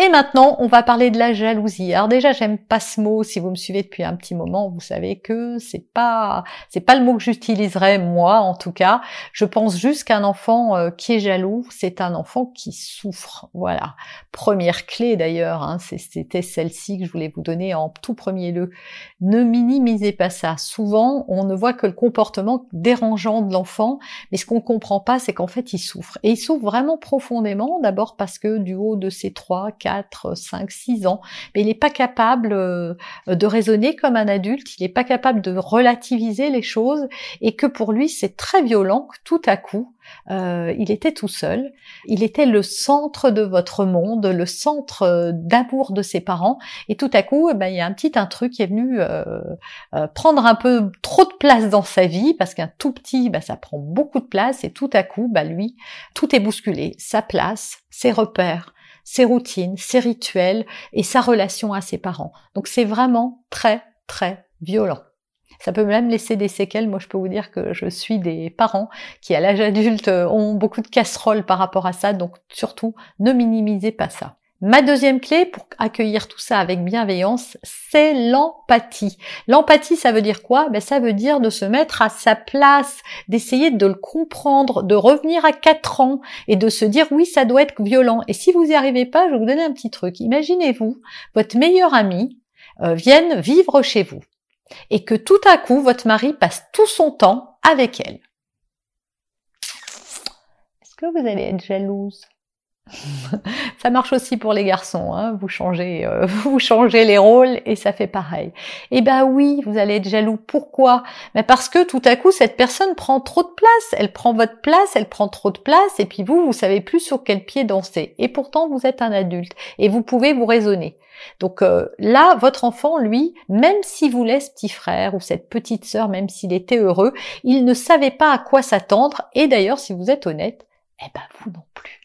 Et maintenant, on va parler de la jalousie. Alors déjà, j'aime pas ce mot. Si vous me suivez depuis un petit moment, vous savez que c'est pas c'est pas le mot que j'utiliserais moi, en tout cas. Je pense juste qu'un enfant euh, qui est jaloux, c'est un enfant qui souffre. Voilà. Première clé d'ailleurs, hein, c'était celle-ci que je voulais vous donner en tout premier lieu. Ne minimisez pas ça. Souvent, on ne voit que le comportement dérangeant de l'enfant, mais ce qu'on comprend pas, c'est qu'en fait, il souffre. Et il souffre vraiment profondément. D'abord parce que du haut de ses trois, 4, 5, 6 ans, mais il n'est pas capable euh, de raisonner comme un adulte, il n'est pas capable de relativiser les choses et que pour lui c'est très violent que tout à coup euh, il était tout seul, il était le centre de votre monde, le centre euh, d'amour de ses parents, et tout à coup, eh ben, il y a un petit intrus qui est venu prendre un peu trop de place dans sa vie, parce qu'un tout petit, ben, ça prend beaucoup de place, et tout à coup, ben, lui, tout est bousculé, sa place, ses repères, ses routines, ses rituels et sa relation à ses parents. Donc c'est vraiment très très violent. Ça peut même laisser des séquelles. Moi, je peux vous dire que je suis des parents qui, à l'âge adulte, ont beaucoup de casseroles par rapport à ça. Donc, surtout, ne minimisez pas ça. Ma deuxième clé pour accueillir tout ça avec bienveillance, c'est l'empathie. L'empathie, ça veut dire quoi? Ben, Ça veut dire de se mettre à sa place, d'essayer de le comprendre, de revenir à 4 ans et de se dire oui, ça doit être violent. Et si vous n'y arrivez pas, je vais vous donner un petit truc. Imaginez-vous, votre meilleur ami euh, vienne vivre chez vous et que tout à coup, votre mari passe tout son temps avec elle. Est-ce que vous allez être jalouse? ça marche aussi pour les garçons, hein. vous changez, euh, vous changez les rôles et ça fait pareil. Eh ben oui, vous allez être jaloux. Pourquoi? Mais parce que tout à coup cette personne prend trop de place, elle prend votre place, elle prend trop de place et puis vous, vous savez plus sur quel pied danser. Et pourtant vous êtes un adulte et vous pouvez vous raisonner. Donc euh, là, votre enfant, lui, même s'il vous laisse petit frère ou cette petite sœur, même s'il était heureux, il ne savait pas à quoi s'attendre. Et d'ailleurs, si vous êtes honnête, eh ben vous non plus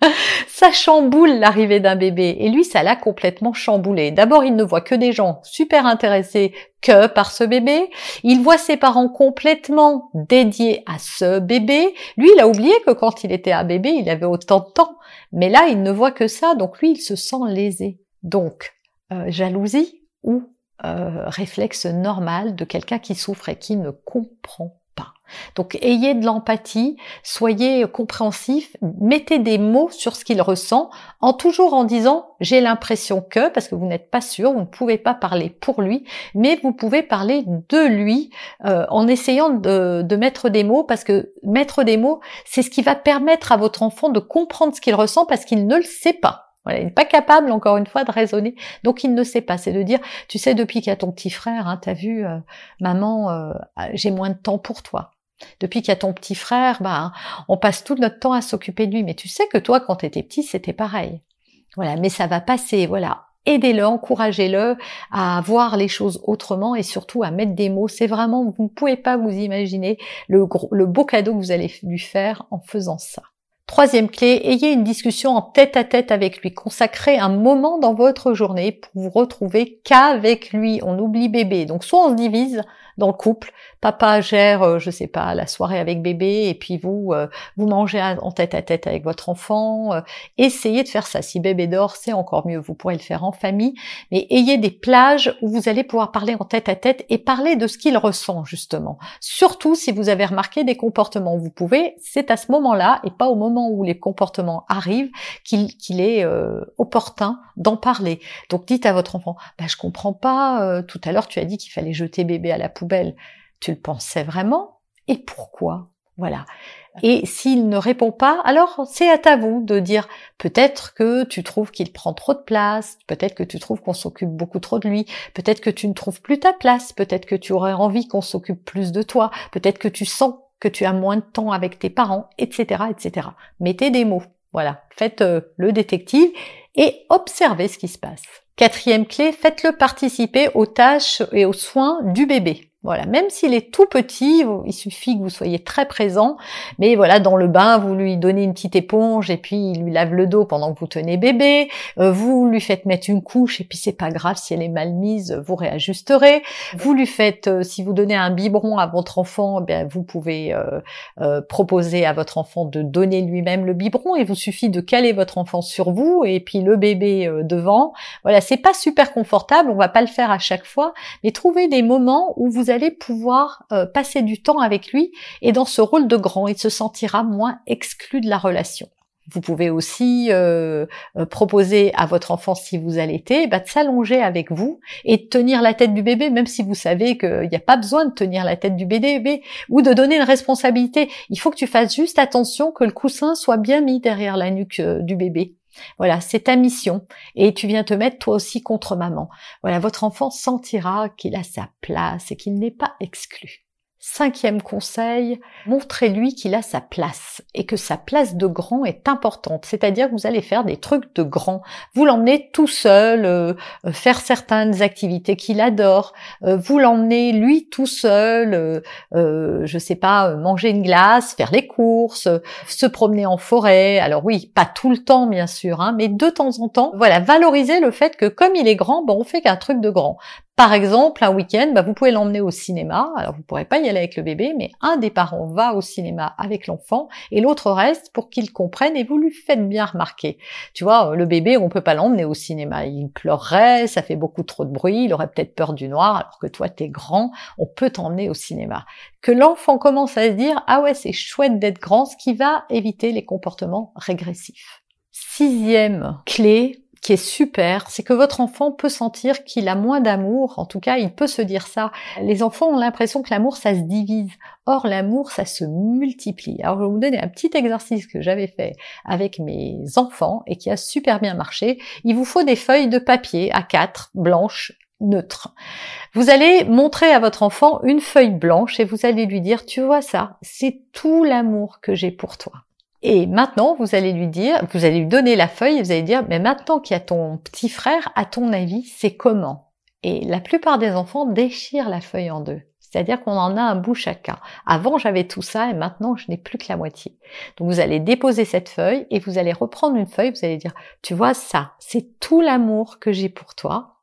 ça chamboule l'arrivée d'un bébé et lui ça l'a complètement chamboulé. D'abord il ne voit que des gens super intéressés que par ce bébé, il voit ses parents complètement dédiés à ce bébé. Lui il a oublié que quand il était un bébé il avait autant de temps, mais là il ne voit que ça donc lui il se sent lésé. Donc euh, jalousie ou euh, réflexe normal de quelqu'un qui souffre et qui ne comprend donc ayez de l'empathie, soyez compréhensif, mettez des mots sur ce qu'il ressent, en toujours en disant j'ai l'impression que, parce que vous n'êtes pas sûr, vous ne pouvez pas parler pour lui, mais vous pouvez parler de lui euh, en essayant de, mettre des mots, parce que mettre des mots, c'est ce qui va permettre à votre enfant de comprendre ce qu'il ressent parce qu'il ne le sait pas. Il n'est pas capable, encore une fois, de raisonner. Donc il ne sait pas. C'est de dire, tu sais, depuis qu'il y a ton petit frère, hein, t'as vu, euh, maman, euh, j'ai moins de temps pour toi. Depuis qu'il y a ton petit frère, bah, on passe tout notre temps à s'occuper de lui. Mais tu sais que toi, quand tu étais petit, c'était pareil. Voilà, mais ça va passer. Voilà, aidez-le, encouragez-le à voir les choses autrement et surtout à mettre des mots. C'est vraiment, vous ne pouvez pas vous imaginer le, le beau cadeau que vous allez lui faire en faisant ça. Troisième clé, ayez une discussion en tête à tête avec lui. Consacrez un moment dans votre journée pour vous retrouver qu'avec lui. On oublie bébé. Donc soit on se divise, dans le couple. Papa gère, euh, je sais pas, la soirée avec bébé, et puis vous, euh, vous mangez en tête à tête avec votre enfant. Euh, essayez de faire ça. Si bébé dort, c'est encore mieux. Vous pourrez le faire en famille, mais ayez des plages où vous allez pouvoir parler en tête à tête et parler de ce qu'il ressent justement. Surtout si vous avez remarqué des comportements, vous pouvez. C'est à ce moment-là et pas au moment où les comportements arrivent qu'il est opportun d'en parler. Donc dites à votre enfant, bah, je comprends pas. tout à l'heure tu as dit qu'il fallait jeter bébé à la poubelle. Tu le pensais vraiment? Et pourquoi? Voilà. Et s'il ne répond pas, alors c'est à vous de dire peut-être que tu trouves qu'il prend trop de place, peut-être que tu trouves qu'on s'occupe beaucoup trop de lui, peut-être que tu ne trouves plus ta place, peut-être que tu aurais envie qu'on s'occupe plus de toi, peut-être que tu sens que tu as moins de temps avec tes parents, etc., etc. Mettez des mots. Voilà. Faites euh, le détective et observez ce qui se passe. Quatrième clé, faites-le participer aux tâches et aux soins du bébé. Voilà, même s'il est tout petit, il suffit que vous soyez très présent. Mais voilà, dans le bain, vous lui donnez une petite éponge et puis il lui lave le dos pendant que vous tenez bébé. Euh, vous lui faites mettre une couche et puis c'est pas grave si elle est mal mise, vous réajusterez. Vous lui faites, euh, si vous donnez un biberon à votre enfant, eh vous pouvez euh, proposer à votre enfant de donner lui-même le biberon. Il vous suffit de caler votre enfant sur vous et puis le bébé devant. Voilà, c'est pas super confortable. On va pas le faire à chaque fois, mais trouvez des moments où vous allez pouvoir euh, passer du temps avec lui et dans ce rôle de grand, il se sentira moins exclu de la relation. Vous pouvez aussi euh, euh, proposer à votre enfant, si vous allaitez, bah, de s'allonger avec vous et de tenir la tête du bébé, même si vous savez qu'il n'y a pas besoin de tenir la tête du bébé, ou de donner une responsabilité. Il faut que tu fasses juste attention que le coussin soit bien mis derrière la nuque du bébé. Voilà, c'est ta mission. Et tu viens te mettre toi aussi contre maman. Voilà, votre enfant sentira qu'il a sa place et qu'il n'est pas exclu. Cinquième conseil, montrez-lui qu'il a sa place et que sa place de grand est importante. C'est-à-dire que vous allez faire des trucs de grand. Vous l'emmenez tout seul, euh, euh, faire certaines activités qu'il adore. Euh, vous l'emmenez lui tout seul, je sais pas, manger une glace, faire les courses, se promener en forêt. Alors oui, pas tout le temps bien sûr, hein, mais de temps en temps. Voilà, valoriser le fait que comme il est grand, bon, on fait qu'un truc de grand. Par exemple, un week-end, bah, vous pouvez l'emmener au cinéma. Alors, vous pourrez pas y aller avec le bébé, mais un des parents va au cinéma avec l'enfant et l'autre reste pour qu'il comprenne et vous lui faites bien remarquer. Tu vois, le bébé, on peut pas l'emmener au cinéma. Il pleurerait, ça fait beaucoup trop de bruit, il aurait peut-être peur du noir, alors que toi, t'es grand, on peut t'emmener au cinéma. Que l'enfant commence à se dire, ah ouais, c'est chouette d'être grand, ce qui va éviter les comportements régressifs. Sixième clé, qui est super, c'est que votre enfant peut sentir qu'il a moins d'amour, en tout cas il peut se dire ça. Les enfants ont l'impression que l'amour ça se divise, or l'amour ça se multiplie. Alors je vais vous donner un petit exercice que j'avais fait avec mes enfants et qui a super bien marché. Il vous faut des feuilles de papier à 4 blanches neutres. Vous allez montrer à votre enfant une feuille blanche et vous allez lui dire, tu vois ça, c'est tout l'amour que j'ai pour toi. Et maintenant, vous allez lui dire, vous allez lui donner la feuille et vous allez dire, mais maintenant qu'il y a ton petit frère, à ton avis, c'est comment? Et la plupart des enfants déchirent la feuille en deux. C'est-à-dire qu'on en a un bout chacun. Avant, j'avais tout ça et maintenant, je n'ai plus que la moitié. Donc, vous allez déposer cette feuille et vous allez reprendre une feuille. Vous allez dire, tu vois, ça, c'est tout l'amour que j'ai pour toi.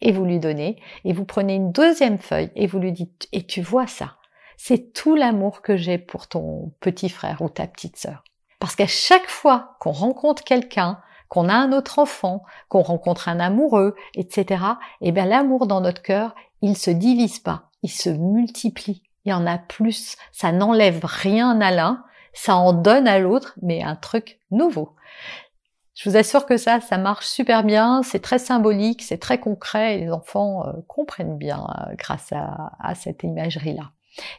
Et vous lui donnez. Et vous prenez une deuxième feuille et vous lui dites, et tu vois ça, c'est tout l'amour que j'ai pour ton petit frère ou ta petite sœur. Parce qu'à chaque fois qu'on rencontre quelqu'un, qu'on a un autre enfant, qu'on rencontre un amoureux, etc., eh bien l'amour dans notre cœur, il se divise pas, il se multiplie. Il y en a plus. Ça n'enlève rien à l'un, ça en donne à l'autre, mais un truc nouveau. Je vous assure que ça, ça marche super bien, c'est très symbolique, c'est très concret et les enfants euh, comprennent bien euh, grâce à, à cette imagerie-là.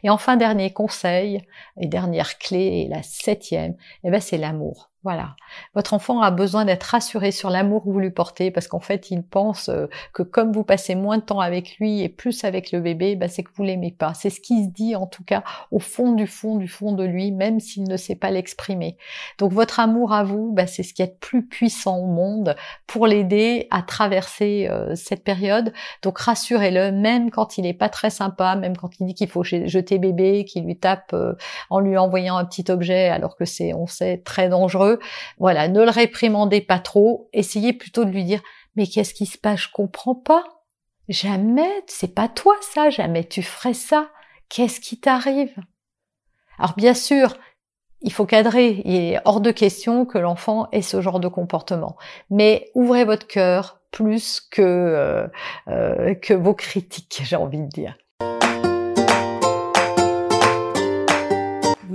Et enfin, dernier conseil et dernière clé, et la septième, eh ben, c'est l'amour. Voilà. Votre enfant a besoin d'être rassuré sur l'amour que vous lui portez parce qu'en fait, il pense euh, que comme vous passez moins de temps avec lui et plus avec le bébé, bah, c'est que vous l'aimez pas. C'est ce qui se dit en tout cas au fond du fond du fond de lui, même s'il ne sait pas l'exprimer. Donc votre amour à vous, bah, c'est ce qui est le plus puissant au monde pour l'aider à traverser euh, cette période. Donc rassurez-le, même quand il n'est pas très sympa, même quand il dit qu'il faut jeter bébé, qu'il lui tape euh, en lui envoyant un petit objet alors que c'est, on sait, très dangereux voilà, ne le réprimandez pas trop, essayez plutôt de lui dire mais qu'est-ce qui se passe, je comprends pas. Jamais, c'est pas toi ça, jamais tu ferais ça. Qu'est-ce qui t'arrive? Alors bien sûr, il faut cadrer, il est hors de question que l'enfant ait ce genre de comportement. Mais ouvrez votre cœur plus que, euh, euh, que vos critiques, j'ai envie de dire.